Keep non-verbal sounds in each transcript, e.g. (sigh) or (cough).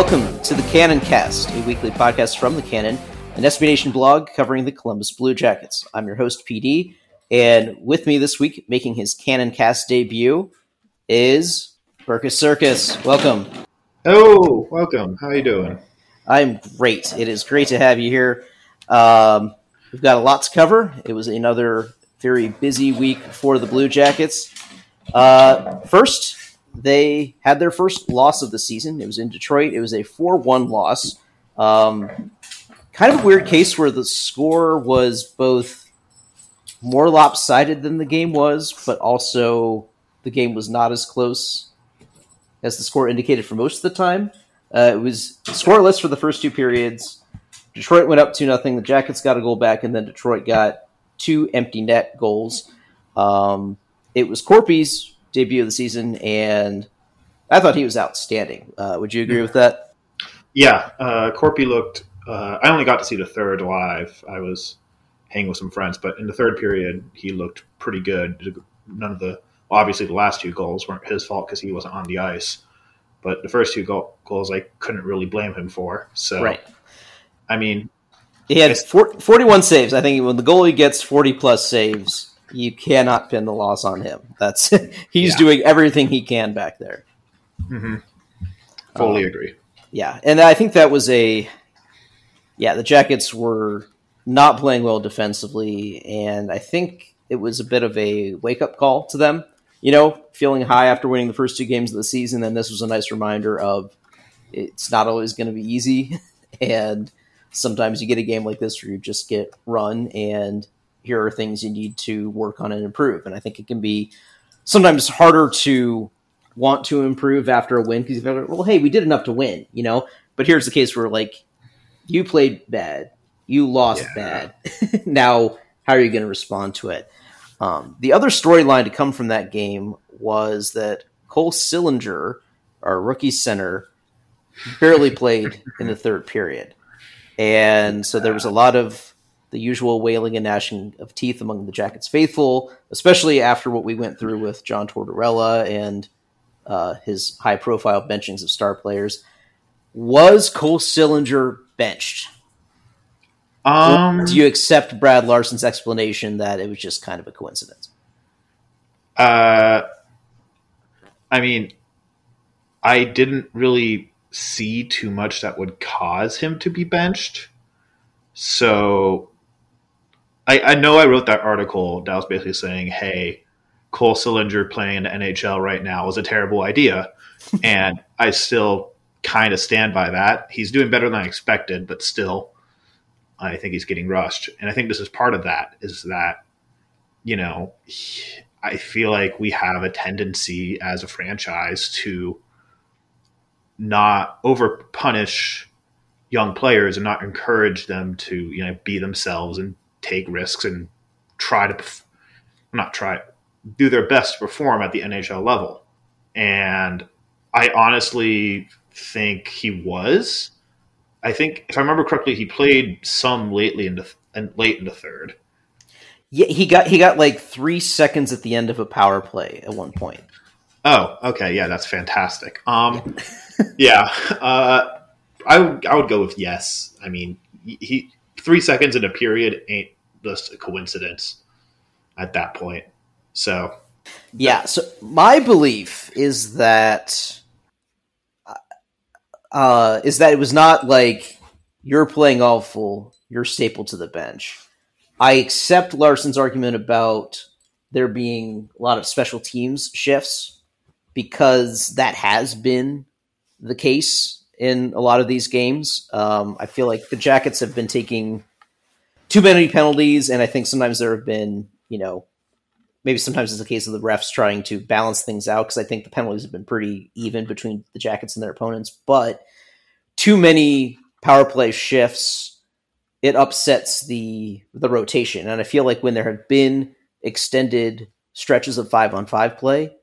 Welcome to the Cannon Cast, a weekly podcast from the Cannon, an SB Nation blog covering the Columbus Blue Jackets. I'm your host, PD, and with me this week, making his Cannon Cast debut, is Burkus Circus. Welcome. Oh, welcome. How are you doing? I'm great. It is great to have you here. Um, we've got a lot to cover. It was another very busy week for the Blue Jackets. Uh, first, they had their first loss of the season. It was in Detroit. It was a 4 1 loss. Um, kind of a weird case where the score was both more lopsided than the game was, but also the game was not as close as the score indicated for most of the time. Uh, it was scoreless for the first two periods. Detroit went up 2 nothing. The Jackets got a goal back, and then Detroit got two empty net goals. Um, it was Corpy's debut of the season, and I thought he was outstanding. Uh, would you agree with that? Yeah, uh, Corpy looked. Uh, I only got to see the third live. I was hanging with some friends, but in the third period, he looked pretty good. None of the obviously the last two goals weren't his fault because he wasn't on the ice, but the first two go- goals I couldn't really blame him for. So, Right. I mean, He had It's- 41 saves. I think when the goalie gets 40 plus saves, you cannot pin the loss on him. That's (laughs) he's Yeah. doing everything he can back there. Mm-hmm. fully Um, agree. Yeah, and I think that was a yeah. The Jackets were not playing well defensively, and I think it was a bit of a wake up call to them. You know, feeling high after winning the first two games of the season, and this was a nice reminder of it's not always going to be easy, (laughs) and sometimes you get a game like this where you just get run, and here are things you need to work on and improve. And I think it can be sometimes harder to want to improve after a win because you feel like, well, hey, we did enough to win, you know. But here's the case where like you played bad, you lost Yeah. bad. (laughs) now, how are you going to respond to it? Um, the other storyline to come from that game was that Cole Sillinger, our rookie center, barely played in the third period, and so there was a lot of the usual wailing and gnashing of teeth among the Jackets faithful, especially after what we went through with John Tortorella and uh, his high profile benchings of star players. Was Cole Sillinger benched? Um, Do you accept Brad Larsen's explanation that it was just kind of a coincidence? Uh, I mean, I didn't really see too much that would cause him to be benched. So I, I know I wrote that article that was basically saying, hey, Cole Sillinger playing in the NHL right now is a terrible idea. (laughs) and I still kind of stand by that. He's doing better than I expected, but still, I think he's getting rushed. And I think this is part of that is that, you know, I feel like we have a tendency as a franchise to not over punish young players and not encourage them to you know be themselves and take risks and try to not try do their best to perform at the NHL level. And I honestly think he was. I think if I remember correctly, he played some lately in the and late in the third. Yeah, he got he got like three seconds at the end of a power play at one point. Oh, okay, yeah, that's fantastic. Um, (laughs) yeah, uh, I I would go with yes. I mean, he three seconds in a period ain't just a coincidence at that point. So Yeah, so my belief is that uh is that it was not like you're playing awful, you're staple to the bench. I accept Larsen's argument about there being a lot of special teams shifts because that has been the case in a lot of these games. Um, I feel like the Jackets have been taking too many penalties, and I think sometimes there have been, you know, maybe sometimes it's a case of the refs trying to balance things out because I think the penalties have been pretty even between the Jackets and their opponents, but too many power play shifts, it upsets the the rotation. And I feel like when there have been extended stretches of five on five play,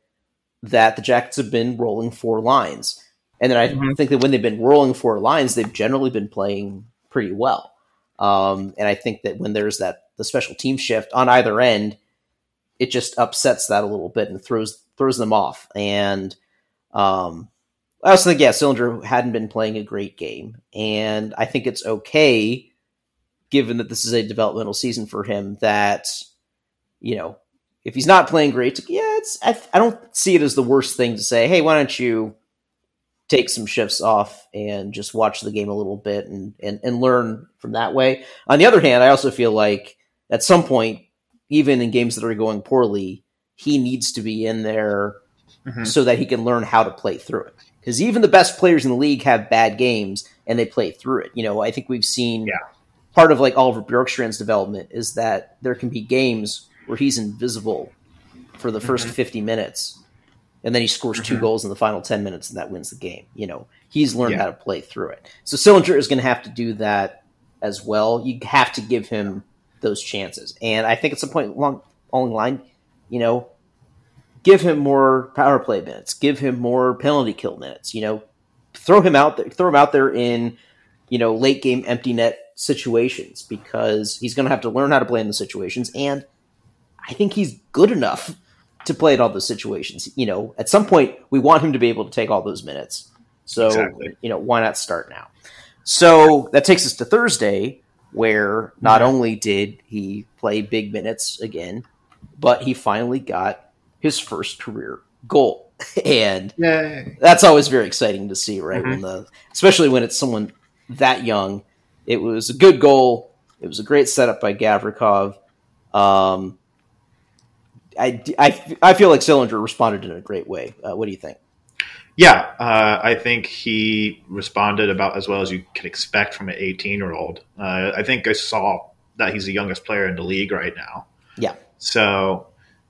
that the Jackets have been rolling four lines. And then I Mhm. think that when they've been rolling four lines, they've generally been playing pretty well. Um, and I think that when there's that the special team shift on either end, it just upsets that a little bit and throws throws them off. And um, I also think yeah, Sillinger hadn't been playing a great game, and I think it's okay, given that this is a developmental season for him. That you know, if he's not playing great, yeah, it's I, I don't see it as the worst thing to say. Hey, why don't you take some shifts off and just watch the game a little bit and and, and learn from that way. On the other hand, I also feel like at some point, even in games that are going poorly, he needs to be in there Mhm. so that he can learn how to play through it. Because even the best players in the league have bad games and they play through it. You know, I think we've seen Yeah. part of like Oliver Bjorkstrand's development is that there can be games where he's invisible for the 1st 50 minutes and then he scores two Mhm. goals in the final 10 minutes and that wins the game. You know, he's learned Yeah. how to play through it. So Sillinger is going to have to do that as well. You have to give him those chances. And I think at some point along, along the line, you know, give him more power play minutes, give him more penalty kill minutes, you know, throw him out there, throw him out there in, you know, late game empty net situations because he's going to have to learn how to play in the situations. And I think he's good enough to play in all those situations. You know, at some point we want him to be able to take all those minutes. So, Exactly. you know, why not start now? So that takes us to Thursday, where not only did he play big minutes again, but he finally got his first career goal. (laughs) And Yay! that's always very exciting to see, right? Mhm. When the especially when it's someone that young. It was a good goal. It was a great setup by Gavrikov. Um, I, I, I feel like Sillinger responded in a great way. Uh, what do you think? Yeah, uh, I think he responded about as well as you can expect from an 18 year old. Uh, I think I saw that he's the youngest player in the league right now. Yeah. So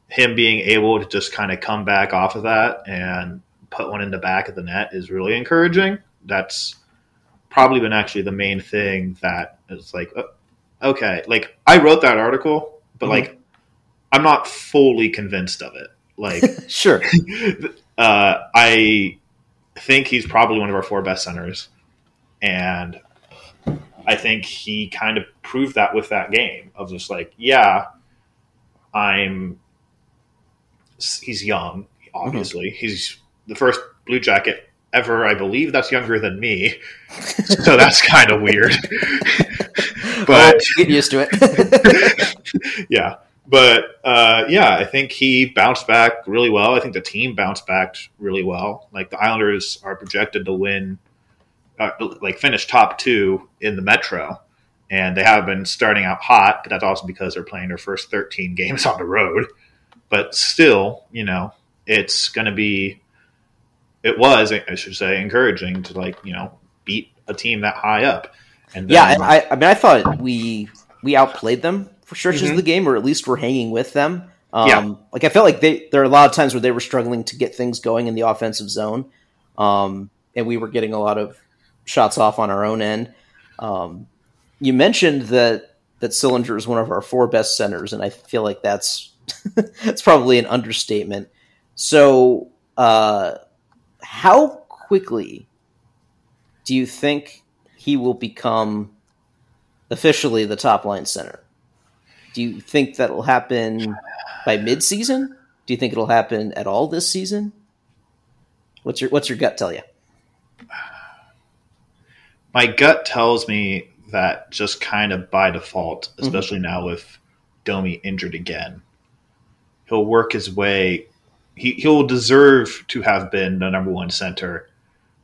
him being able to just kind of come back off of that and put one in the back of the net is really encouraging. That's probably been actually the main thing that is like, uh, okay, like I wrote that article, but Mhm. like I'm not fully convinced of it. Like, (laughs) Sure. (laughs) uh, I think he's probably one of our four best centers, and I think he kind of proved that with that game of just like, yeah, I'm. He's young, obviously. He's the first Blue Jacket ever, I believe. That's younger than me, (laughs) so that's kind of weird. but Oh, get used to it. yeah. But uh, yeah, I think he bounced back really well. I think the team bounced back really well. Like the Islanders are projected to win, uh, like finish top two in the Metro, and they have been starting out hot. But that's also because they're playing their first 13 games (laughs) on the road. But still, you know, it's going to be. It was, I should say, encouraging to like you know beat a team that high up. And yeah, and I, I mean, I thought we we outplayed them for stretches Mhm. of the game, or at least we're hanging with them. Um, Yeah. Like I felt like they there are a lot of times where they were struggling to get things going in the offensive zone, um, and we were getting a lot of shots off on our own end. Um, you mentioned that that Sillinger is one of our four best centers, and I feel like that's (laughs) that's probably an understatement. So, uh, how quickly do you think he will become officially the top line center? Do you think that'll happen by midseason? Do you think it'll happen at all this season? What's your What's your gut tell you? My gut tells me that just kind of by default, mm-hmm. especially now with Domi injured again, he'll work his way. He he'll deserve to have been the number one center,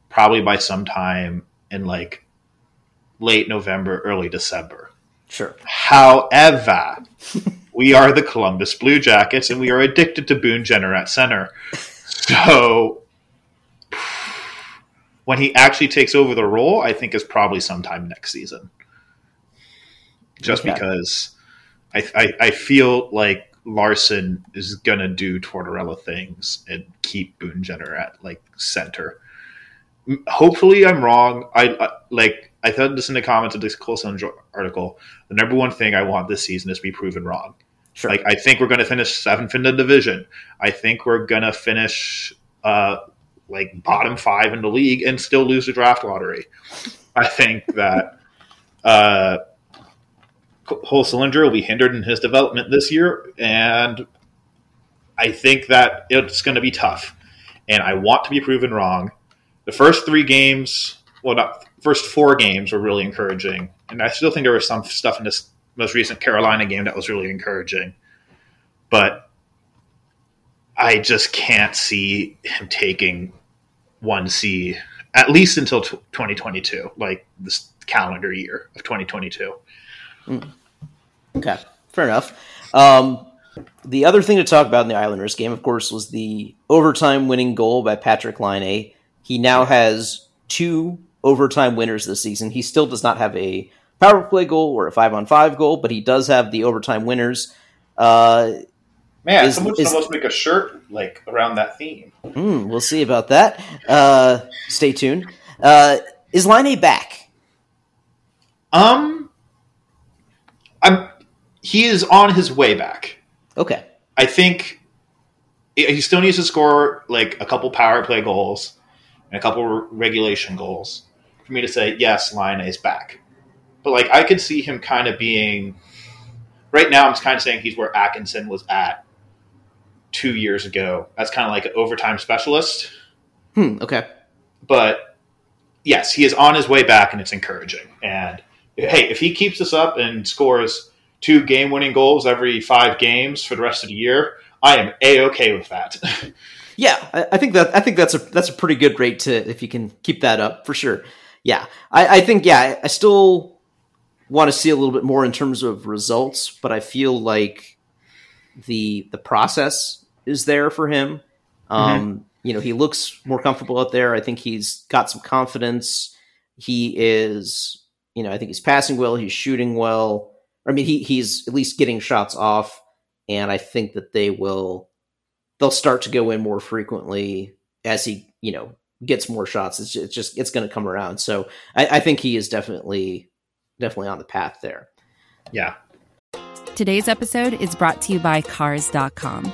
probably by sometime in like late November, early December. Sure. However, (laughs) we are the Columbus Blue Jackets, and we are addicted to Boone Jenner at center. So when he actually takes over the role, I think is probably sometime next season. Just Okay. because I, I I feel like Larsen is gonna do Tortorella things and keep Boone Jenner at like center. Hopefully, I'm wrong. I, I like I thought this in the comments of this Coulson article. The number one thing I want this season is to be proven wrong. Sure. Like I think we're going to finish seventh in the division. I think we're going to finish uh, like bottom five in the league and still lose the draft lottery. I think (laughs) that uh, Sillinger will be hindered in his development this year, and I think that it's going to be tough. And I want to be proven wrong. The first three games, well, not first four games, were really encouraging, and I still think there was some stuff in this most recent Carolina game that was really encouraging. But I just can't see him taking one C at least until t- 2022, like this calendar year of 2022. Okay, fair enough. Um, the other thing to talk about in the Islanders game, of course, was the overtime winning goal by Patrik Laine. He now has two overtime winners this season. He still does not have a power play goal or a five on five goal, but he does have the overtime winners. Uh, Man, Is- someone should almost make a shirt like around that theme. hmm, we'll see about that. Uh, stay tuned. Uh, is Laine back? Um, I'm. He is on his way back. Okay. I think he still needs to score like a couple power play goals and a couple regulation goals for me to say yes, Laine is back. But like I could see him kind of being right now. I'm kind of saying he's where Atkinson was at two years ago. That's kind of like an overtime specialist. Hmm, okay. But yes, he is on his way back, and it's encouraging. And hey, if he keeps this up and scores two game-winning goals every five games for the rest of the year, I am a okay with that. (laughs) Yeah, I, I think that I think that's a that's a pretty good rate to if you can keep that up for sure. Yeah, I, I think yeah, I still want to see a little bit more in terms of results, but I feel like the the process is there for him. Um, You know, he looks more comfortable out there. I think he's got some confidence. He is, you know, I think he's passing well. He's shooting well. I mean, he he's at least getting shots off, and I think that they will they'll start to go in more frequently as he you know gets more shots it's just, it's just it's going to come around. So I, I think he is definitely definitely on the path there. Yeah, Today's episode is brought to you by Cars.com.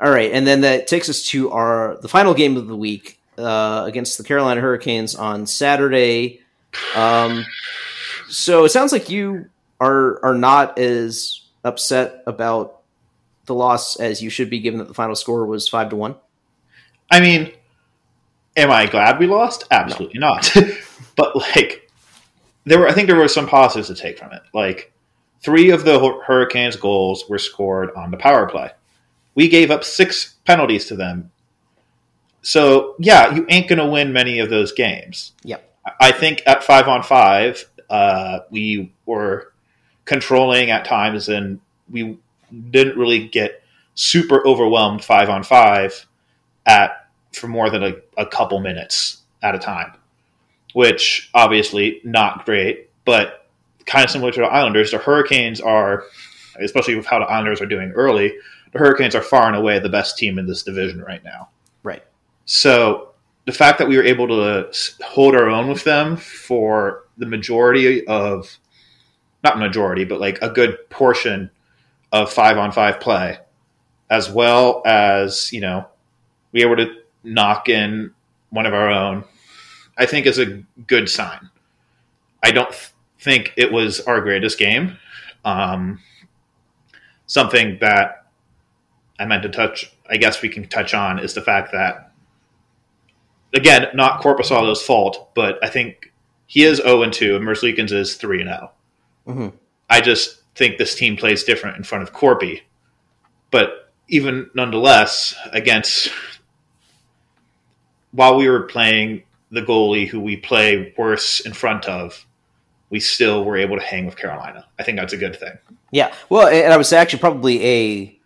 All right and then that takes us to our the final game of the week uh, against the carolina hurricanes on saturday um, so it sounds like you are are not as upset about the loss as you should be given that the final score was five to one I mean, am I glad we lost? Absolutely not. (laughs) but like, there were I think there were some positives to take from it. Like, three of the Hurricanes' goals were scored on the power play. We gave up six penalties to them. So yeah, you ain't gonna win many of those games. yep I think at five on five, uh, we were controlling at times, and we didn't really get super overwhelmed five on five at for more than a, a couple minutes at a time, which obviously not great, but kind of similar to the Islanders. The Hurricanes are, especially with how the Islanders are doing early, the Hurricanes are far and away the best team in this division right now. Right. So the fact that we were able to hold our own with them for the majority of, not majority, but like a good portion of five on five play, as well as, you know, be able to knock in one of our own, I think is a good sign. I don't th- think it was our greatest game. Um, something that I meant to touch, I guess we can touch on, is the fact that, again, not Korpisalo's fault, but I think he is 0 2 and Merzlikins is 3 and 0. Mhm. I just think this team plays different in front of Corpy. But even nonetheless, against while we were playing the goalie who we play worse in front of, we still were able to hang with Carolina. I think that's a good thing. Yeah, well, and I would say actually probably a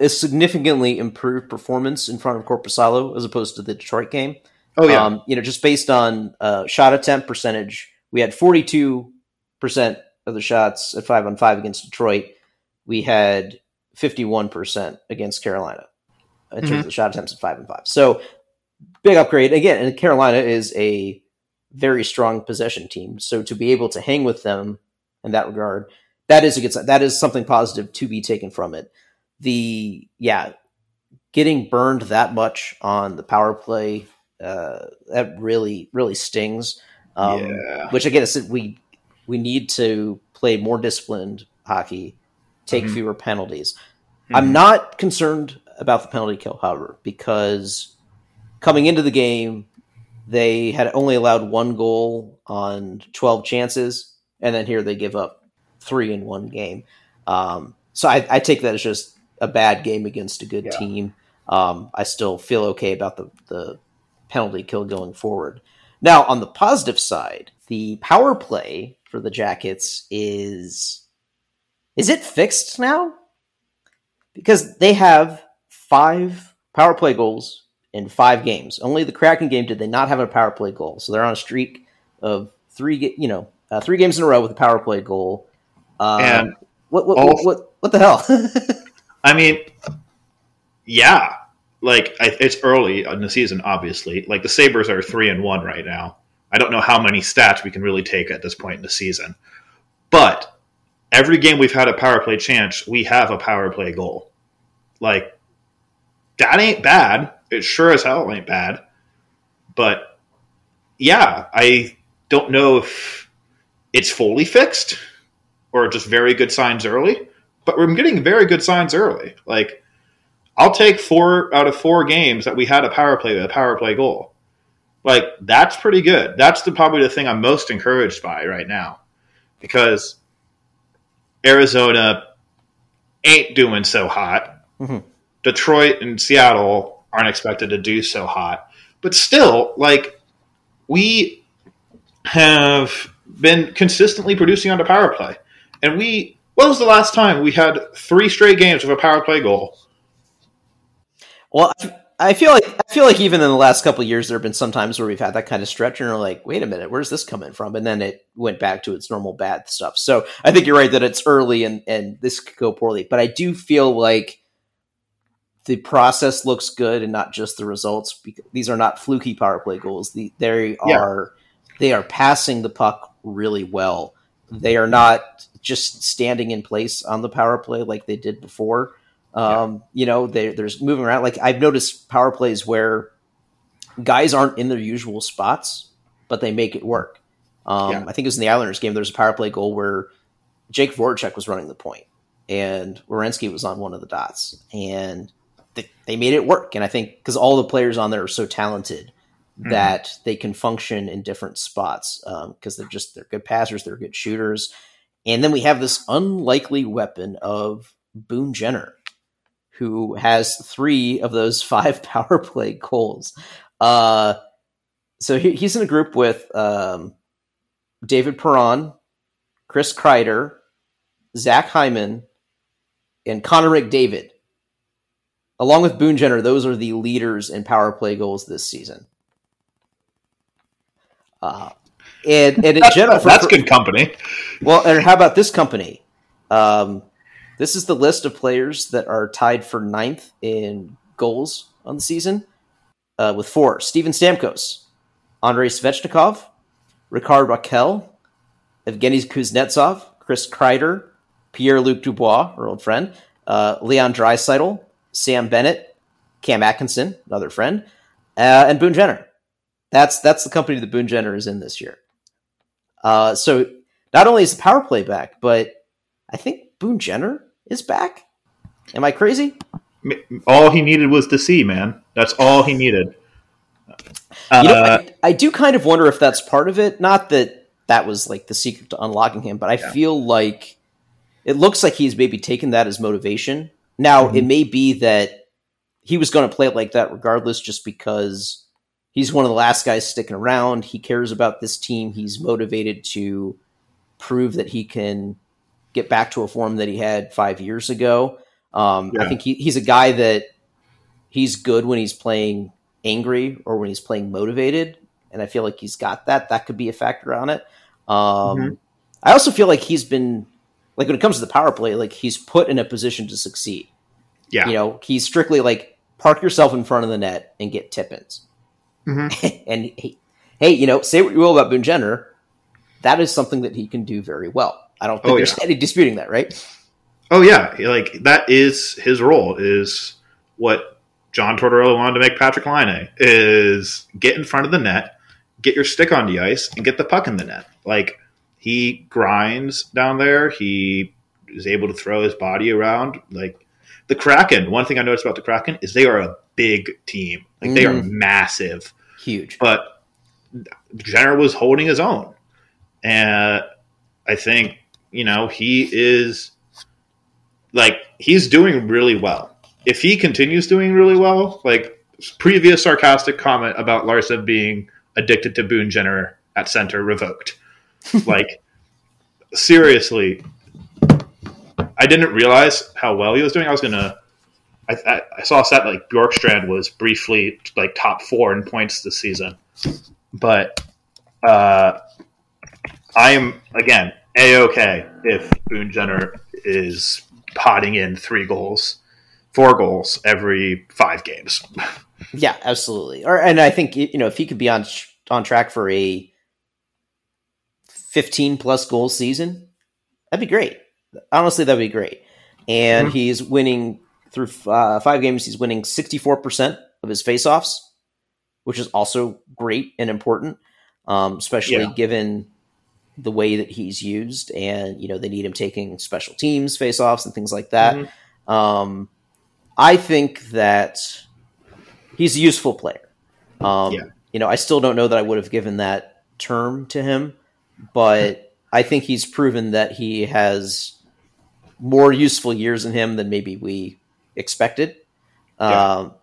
a significantly improved performance in front of Corpus Korpisalo as opposed to the Detroit game. Oh yeah, Um, you know, just based on uh, shot attempt percentage, we had forty two percent of the shots at five on five against Detroit. We had fifty one percent against Carolina in terms Mhm. of the shot attempts at five and five. So big upgrade again. And Carolina is a very strong possession team, so to be able to hang with them in that regard, that is a good. That is something positive to be taken from it. The yeah, getting burned that much on the power play uh, that really really stings. Um, Yeah. Which again, we we need to play more disciplined hockey, take Mhm. fewer penalties. Mhm. I'm not concerned about the penalty kill, however, because coming into the game, they had only allowed one goal on 12 chances, and then here they give up three in one game. Um, so I, I take that as just a bad game against a good Yeah. team. Um, I still feel okay about the, the penalty kill going forward. Now, on the positive side, the power play for the Jackets is is it fixed now? Because they have five power play goals in five games. Only the Kraken game did they not have a power play goal, so they're on a streak of three, you know, uh, three games in a row with a power play goal. Um, And what what, all- what what what the hell? (laughs) I mean, yeah, like I, it's early in the season. Obviously, like the Sabres are three and one right now. I don't know how many stats we can really take at this point in the season, but every game we've had a power play chance, we have a power play goal. Like that ain't bad. It sure as hell ain't bad. But yeah, I don't know if it's fully fixed or just very good signs early but we're getting very good signs early. Like, I'll take four out of four games that we had a power play with a power play goal. Like, that's pretty good. That's the, probably the thing I'm most encouraged by right now because Arizona ain't doing so hot. Mhm. Detroit and Seattle aren't expected to do so hot. But still, like, we have been consistently producing on the power play. And we, when was the last time we had three straight games with a power play goal? Well, I- feel like I feel like even in the last couple years, there have been some times where we've had that kind of stretch, and we're like, "Wait a minute, where's this coming from?" And then it went back to its normal bad stuff. So I think you're right that it's early and and this could go poorly, but I do feel like the process looks good and not just the results. These are not fluky power play goals. The, they Yeah. are they are passing the puck really well. They are not just standing in place on the power play like they did before. Um, You know, they, there's moving around. Like I've noticed power plays where guys aren't in their usual spots, but they make it work. Um, Yeah. I think it was in the Islanders game. There was a power play goal where Jake Voracek was running the point, and Werenski was on one of the dots, and they, they made it work. And I think because all the players on there are so talented that they can function in different spots because they're just they're good passers, they're good shooters, and then we have this unlikely weapon of Boone Jenner, who has three of those (laughs) five power play goals. Uh, so he, he's in a group with um, David Perron, Chris Kreider, Zach Hyman, and Connor McDavid. Along with Boone Jenner, those are the leaders in power play goals this season. Uh, and, and in That's, (laughs) general, for- that's good company. Well, and how about this company? Um, this is the list of players that are tied for ninth in goals on the season, uh, with four: Steven Stamkos, Andrei Svechnikov, Rickard Rakell, Evgeny Kuznetsov, Chris Kreider, Pierre Luc Dubois, our old friend, uh, Leon Draisaitl, Sam Bennett, Cam Atkinson, another friend, uh, and Boone Jenner. That's that's the company that Boone Jenner is in this year. Uh, so not only is the power play back, but I think Boone Jenner is back. Am I crazy? All he needed was to see, man. That's all he needed. You know, Uh, I, I do kind of wonder if that's part of it. Not that that was like the secret to unlocking him, but I feel like it looks like he's maybe taken that as motivation. Now, Mm-hmm. it may be that he was going to play it like that regardless, just because he's one of the last guys sticking around. He cares about this team. He's motivated to prove that he can get back to a form that he had five years ago. Um, I think he, he's a guy that he's good when he's playing angry or when he's playing motivated, and I feel like he's got that. That could be a factor on it. Um, Mhm. I also feel like he's been like when it comes to the power play, like he's put in a position to succeed. Yeah. You know, he's strictly like park yourself in front of the net and get tip-ins. Mhm. (laughs) and he, hey, you know, say what you will about Boone Jenner, that is something that he can do very well. I don't think Oh, there's yeah. any disputing that, right? Oh yeah, like that is his role. Is what John Tortorella wanted to make Patrik Laine is get in front of the net, get your stick on the ice, and get the puck in the net. Like he grinds down there. He is able to throw his body around. Like the Kraken. One thing I noticed about the Kraken is they are a big team. Like they are Mhm. massive. Huge. but Jenner was holding his own, and I think you know he is like he's doing really well. If he continues doing really well, like previous sarcastic comment about Larsen being addicted to Boone Jenner at center revoked. (laughs) like seriously, I didn't realize how well he was doing. I was gonna. I, I, I saw a stat like Bjorkstrand was briefly like top four in points this season, but uh, I am again a okay if Boone Jenner is potting in three goals, four goals every five games. (laughs) Yeah, absolutely. Or and I think you know if he could be on on track for a 15 plus goal season, that'd be great. Honestly, that'd be great. And Mhm. he's winning through uh, five games. He's winning 64 percent of his faceoffs, which is also great and important, um, especially Yeah. given the way that he's used. And you know they need him taking special teams faceoffs and things like that. Mhm. Um, I think that he's a useful player. Um, Yeah. You know, I still don't know that I would have given that term to him, but I think he's proven that he has more useful years in him than maybe we expected. Yeah. Um,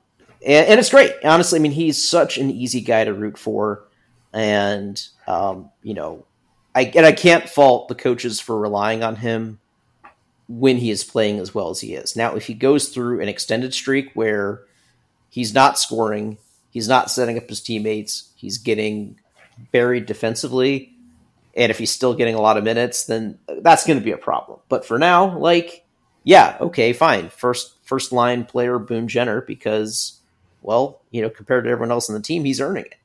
and, and it's great. Honestly, I mean, he's such an easy guy to root for. And, um, you know, I, and I can't fault the coaches for relying on him when he is playing as well as he is. Now, if he goes through an extended streak where he's not scoring, he's not setting up his teammates, he's getting buried defensively, and if he's still getting a lot of minutes, then that's going to be a problem. But for now, like, yeah, okay, fine. First first line player Boone Jenner because, well, you know, compared to everyone else on the team, he's earning it.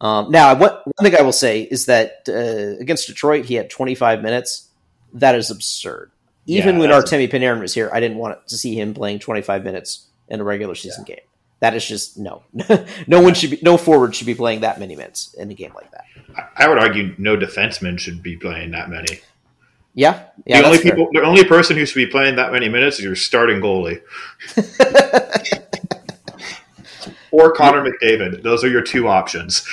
Um, now, what one thing I will say is that uh, against Detroit, he had 25 minutes. That is absurd. Even Yeah, when that's- Artemi Panarin was here, I didn't want to see him playing 25 minutes in a regular season game. That is just no. (laughs) no one should be. No forward should be playing that many minutes in a game like that. I- would argue no defenseman should be playing that many. Yeah, yeah. the only that's fair. people, the only person who should be playing that many minutes is your starting goalie (laughs) or Connor McDavid. Those are your two options.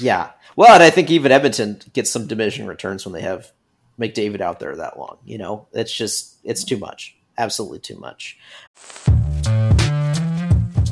Yeah. Well, and I think even Edmonton gets some diminishing returns when they have McDavid out there that long. You know, it's just it's too much. Absolutely too much.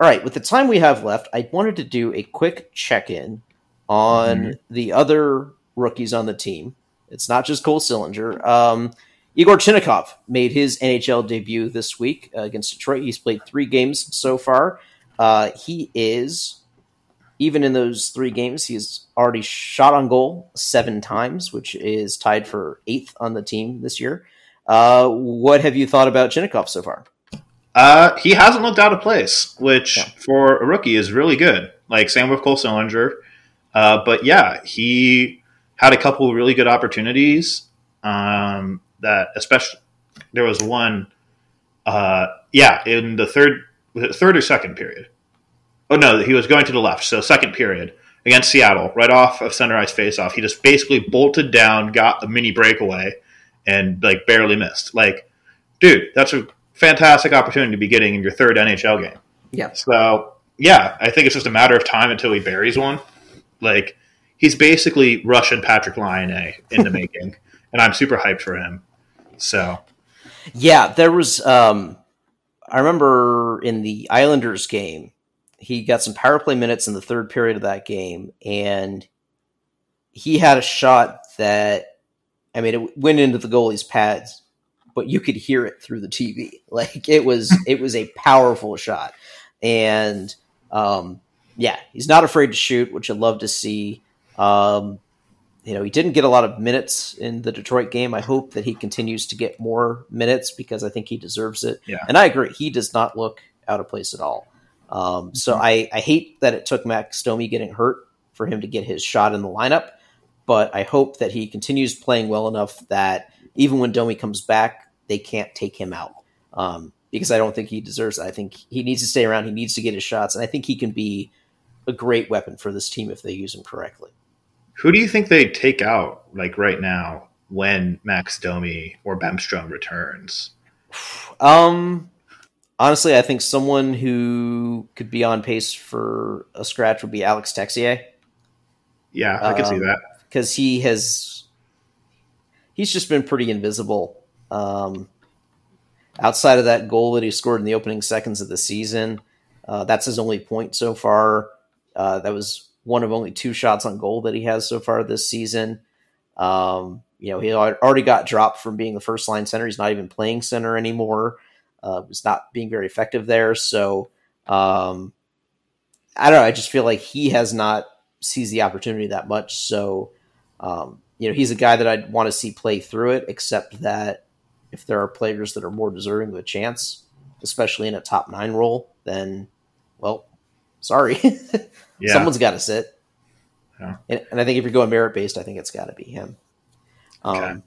all right, with the time we have left, I wanted to do a quick check in on Mhm. the other rookies on the team. It's not just Cole Sillinger. Um, Igor Chinakhov made his NHL debut this week uh, against Detroit. He's played three games so far. Uh, he is, even in those three games, he's already shot on goal seven times, which is tied for eighth on the team this year. Uh, what have you thought about Chinakhov so far? Uh, he hasn't looked out of place, which Yeah. for a rookie is really good. Like same with Cole Sillinger. Uh, but yeah, he had a couple of really good opportunities. Um, that especially there was one. Uh, yeah, in the third, third or second period. Oh no, he was going to the left. So second period against Seattle, right off of center ice faceoff. He just basically bolted down, got a mini breakaway, and like barely missed. Like, dude, that's a fantastic opportunity to be getting in your third NHL game. Yeah. So yeah, I think it's just a matter of time until he buries one. Like he's basically Russian Patrik Laine in the (laughs) making, and I'm super hyped for him. So Yeah, there was. Um, I remember in the Islanders game, he got some power play minutes in the third period of that game, and he had a shot that, I mean, it went into the goalie's pads, but you could hear it through the TV. (laughs) Like it was, (laughs) it was a powerful shot, and um, yeah, he's not afraid to shoot, which I love to see. Um, you know, he didn't get a lot of minutes in the Detroit game. I hope that he continues to get more minutes because I think he deserves it. Yeah. And I agree, he does not look out of place at all. Um, so I, I hate that it took Max Domi getting hurt for him to get his shot in the lineup, but I hope that he continues playing well enough that even when Domi comes back, they can't take him out. Um, because I don't think he deserves it. I think he needs to stay around. He needs to get his shots, and I think he can be a great weapon for this team if they use him correctly. who do you think they take out like right now when Max Domi or Bemstrom returns? Um, honestly, I think someone who could be on pace for a scratch would be Alex Texier Yeah, I can see Um, that. because he has he's just been pretty invisible. Um, outside of that goal that he scored in the opening seconds of the season, uh, that's his only point so far. Uh, that was one of only two shots on goal that he has so far this season. Um, you know, he already got dropped from being the first line center. He's not even playing center anymore. Uh, was not being very effective there. So, um, I don't know. I just feel like he has not sees the opportunity that much. So, um, you know, he's a guy that I'd want to see play through it, except that if there are players that are more deserving of a chance, especially in a top nine role, then, well, sorry. (laughs) Yeah. Someone's got to sit. Yeah. And, and I think if you're going merit based, I think it's got to be him. Um, Okay.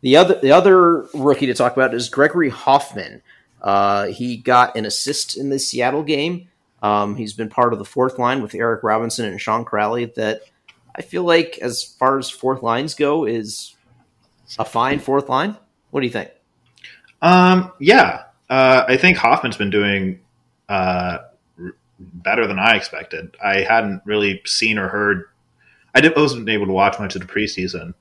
The other the other rookie to talk about is Gregory Hofmann. Uh, he got an assist in the Seattle game. Um, he's been part of the fourth line with Eric Robinson and Sean Kuraly. That I feel like, as far as fourth lines go, is a fine fourth line. What do you think? Um, yeah, uh, I think Hofmann's been doing uh, r- better than I expected. I hadn't really seen or heard. I didn't, wasn't able to watch much of the preseason.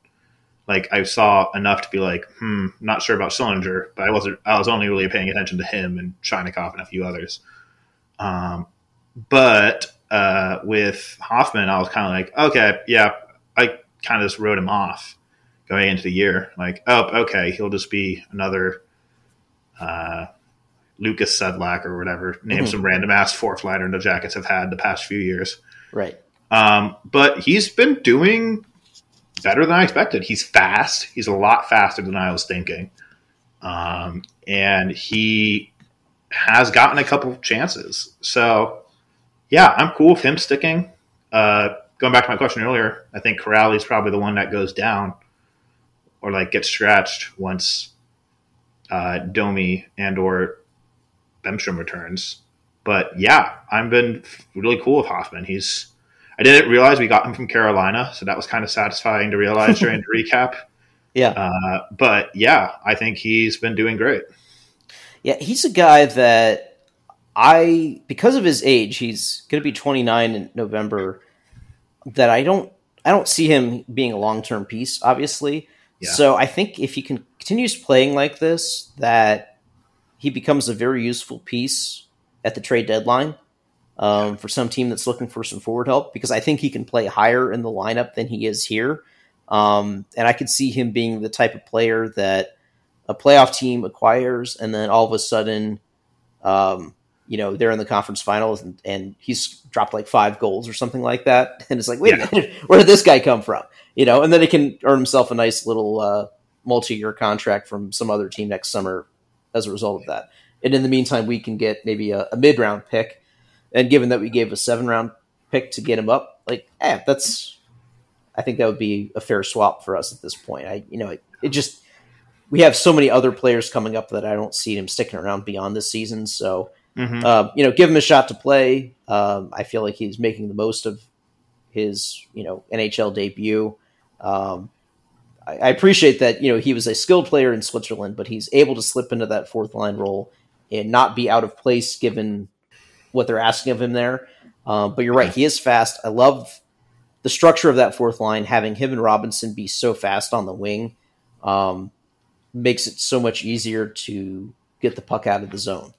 Like I saw enough to be like, hmm, not sure about Sillinger, but I wasn't. I was only really paying attention to him and Chinakhov and a few others. Um, but uh, with Hoffman, I was kind of like, okay, yeah, I kind of just wrote him off going into the year. Like, oh, okay, he'll just be another uh, Lukas Sedlak or whatever. Name Mhm. some random ass fourth liner the Jackets have had the past few years. Right. Um, but he's been doing better than I expected. He's fast. He's a lot faster than I was thinking. Um, and he has gotten a couple chances. So, yeah, I'm cool with him sticking. Uh, going back to my question earlier, I think Kuraly's probably the one that goes down or like gets scratched once uh, Domi and or Bemstrom returns. But yeah, I've been really cool with Hofmann. He's I didn't realize we got him from Carolina, so that was kind of satisfying to realize during the (laughs) recap. Yeah. Uh, but yeah, I think he's been doing great. Yeah, he's a guy that I, because of his age, he's going to be 29 in November. That I don't, I don't see him being a long term piece. Obviously, Yeah. so I think if he can continues playing like this, that he becomes a very useful piece at the trade deadline um, for some team that's looking for some forward help. Because I think he can play higher in the lineup than he is here, um, and I could see him being the type of player that a playoff team acquires, and then all of a sudden, um, you know, they're in the conference finals, and, and he's dropped like five goals or something like that, (laughs) and it's like, wait Yeah. a minute, (laughs) where did this guy come from? You know, and then he can earn himself a nice little uh, multi-year contract from some other team next summer as a result of that. And in the meantime, we can get maybe a, a mid-round pick, and given that we gave a seven-round pick to get him up, like, eh, that's, I think that would be a fair swap for us at this point. I, you know, it, it just we have so many other players coming up that I don't see him sticking around beyond this season. So, Mhm. uh, you know, give him a shot to play. Um, I feel like he's making the most of his, you know, NHL debut. Um, I, appreciate that, you know, he was a skilled player in Switzerland, but he's able to slip into that fourth line role and not be out of place given what they're asking of him there. Um, but you're right, he is fast. I love the structure of that fourth line, having him and Robinson be so fast on the wing. Um, makes it so much easier to get the puck out of the zone,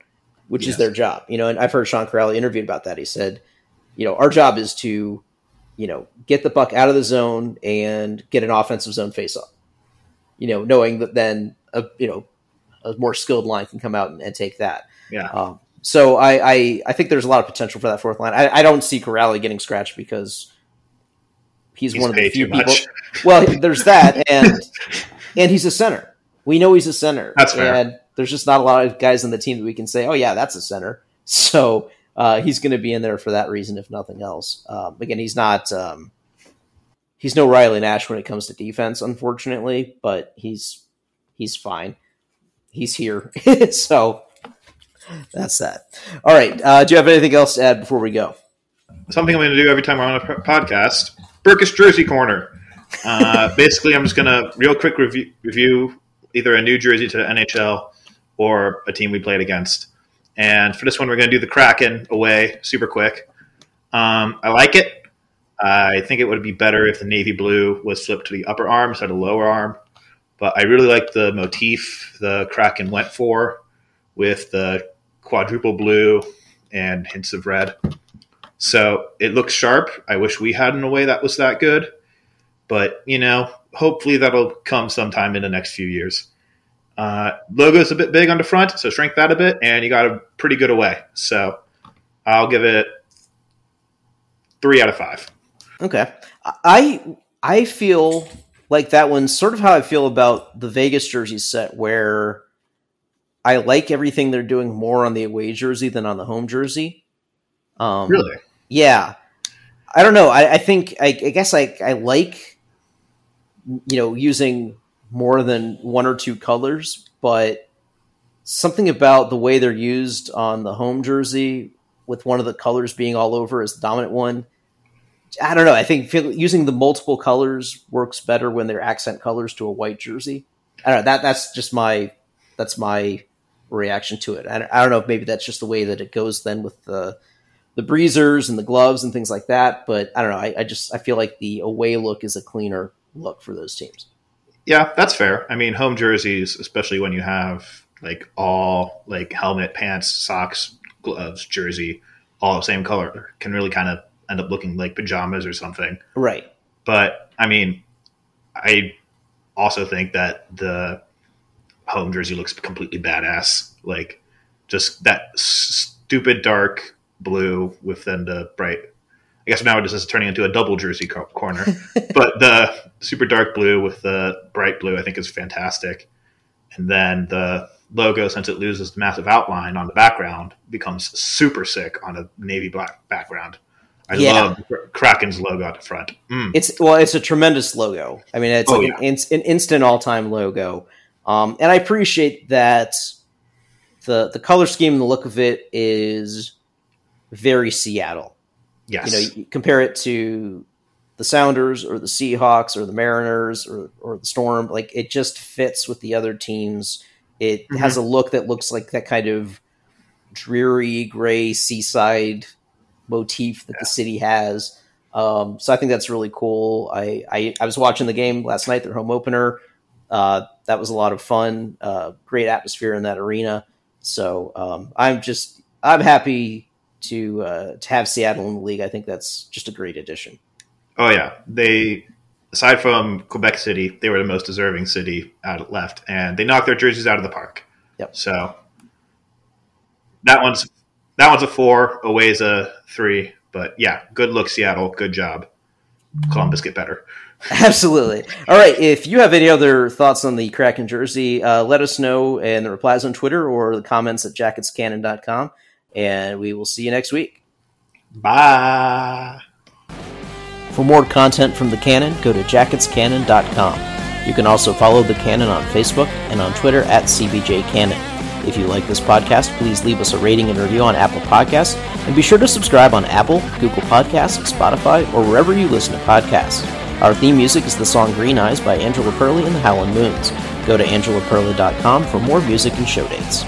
which is their job. You know, and I've heard Sean Kuraly interviewed about that. He said, you know, our job is to, you know, get the puck out of the zone and get an offensive zone face off. You know, knowing that then a you know a more skilled line can come out and, and take that. Yeah. Um, so I, I I think there's a lot of potential for that fourth line. I, I don't see Kuraly getting scratched because he's, He's one of the few people. much. (laughs) Well, there's that, and (laughs) and he's a center. We know he's a center. That's fair. And there's just not a lot of guys on the team that we can say, oh yeah, that's a center. (laughs) So uh, he's going to be in there for that reason, if nothing else. Um, again, he's not. Um, he's no Riley Nash when it comes to defense, unfortunately, but he's he's fine. He's here, (laughs) so that's that. All right. Uh, do you have anything else to add before we go? something I'm going to do every time I'm on a podcast. Burkus Jersey Corner. Uh, (laughs) basically, I'm just going to real quick review, review either a new jersey to the NHL or a team we played against. And for this one, we're going to do the Kraken away, super quick. Um, I like it. I think it would be better if the navy blue was flipped to the upper arm instead of lower arm. But I really like the motif the Kraken went for with the quadruple blue and hints of red. So it looks sharp. I wish we had an away that was that good. But, you know, hopefully that'll come sometime in the next few years. Uh, logo's a bit big on the front, so shrink that a bit, and you got a pretty good away. So I'll give it three out of five. Okay. I I feel like that one's sort of how I feel about the Vegas jersey set where I like everything they're doing more on the away jersey than on the home jersey. Um Really? Yeah. I don't know. I, I think I, I guess I I like you know using more than one or two colors, but something about the way they're used on the home jersey with one of the colors being all over as the dominant one. I don't know. I think using the multiple colors works better when they're accent colors to a white jersey. I don't know. That that's just my that's my reaction to it. I, I don't know if maybe that's just the way that it goes then with the the breezers and the gloves and things like that. But I don't know. I, I just I feel like the away look is a cleaner look for those teams. Yeah, that's fair. I mean, home jerseys, especially when you have like all like helmet, pants, socks, gloves, jersey, all the same color, can really kind of end up looking like pajamas or something. Right. But I mean, I also think that the home jersey looks completely badass. Like just that stupid dark blue with then the bright. I guess now this is turning into a double jersey co- corner, (laughs) but the super dark blue with the bright blue I think is fantastic. And then the logo, since it loses the massive outline on the background, becomes super sick on a navy black background. I Yeah. love Kraken's logo at the front. Mm. It's well, it's a tremendous logo. I mean, it's Oh, like an, ins- an instant all-time logo, um, and I appreciate that the the color scheme and the look of it is very Seattle. Yes. You know, you compare it to the Sounders or the Seahawks or the Mariners or or the Storm. Like it just fits with the other teams. It has a look that looks like that kind of dreary gray seaside motif that the city has. Um, so I think that's really cool. I, I I was watching the game last night, their home opener. Uh, that was a lot of fun. Uh, great atmosphere in that arena. So um, I'm just I'm happy to uh, to have Seattle in the league. I think that's just a great addition. Oh yeah, they aside from Quebec City, they were the most deserving city out left, and they knocked their jerseys out of the park. Yep. So that one's that one's a four. Away's a three. But yeah, good look, Seattle. Good job. Columbus get better. (laughs) Absolutely. All right. If you have any other thoughts on the Kraken jersey, uh, let us know in the replies on Twitter or the comments at jacketscannon.com. And we will see you next week. Bye. For more content from the Cannon, go to jacketscannon.com. You can also follow the Cannon on Facebook and on Twitter at CBJCannon. If you like this podcast, please leave us a rating and review on Apple Podcasts, and be sure to subscribe on Apple, Google Podcasts, Spotify, or wherever you listen to podcasts. Our theme music is the song Green Eyes by Angela Perley and the Howlin' Moons. Go to angelaperley.com for more music and show dates.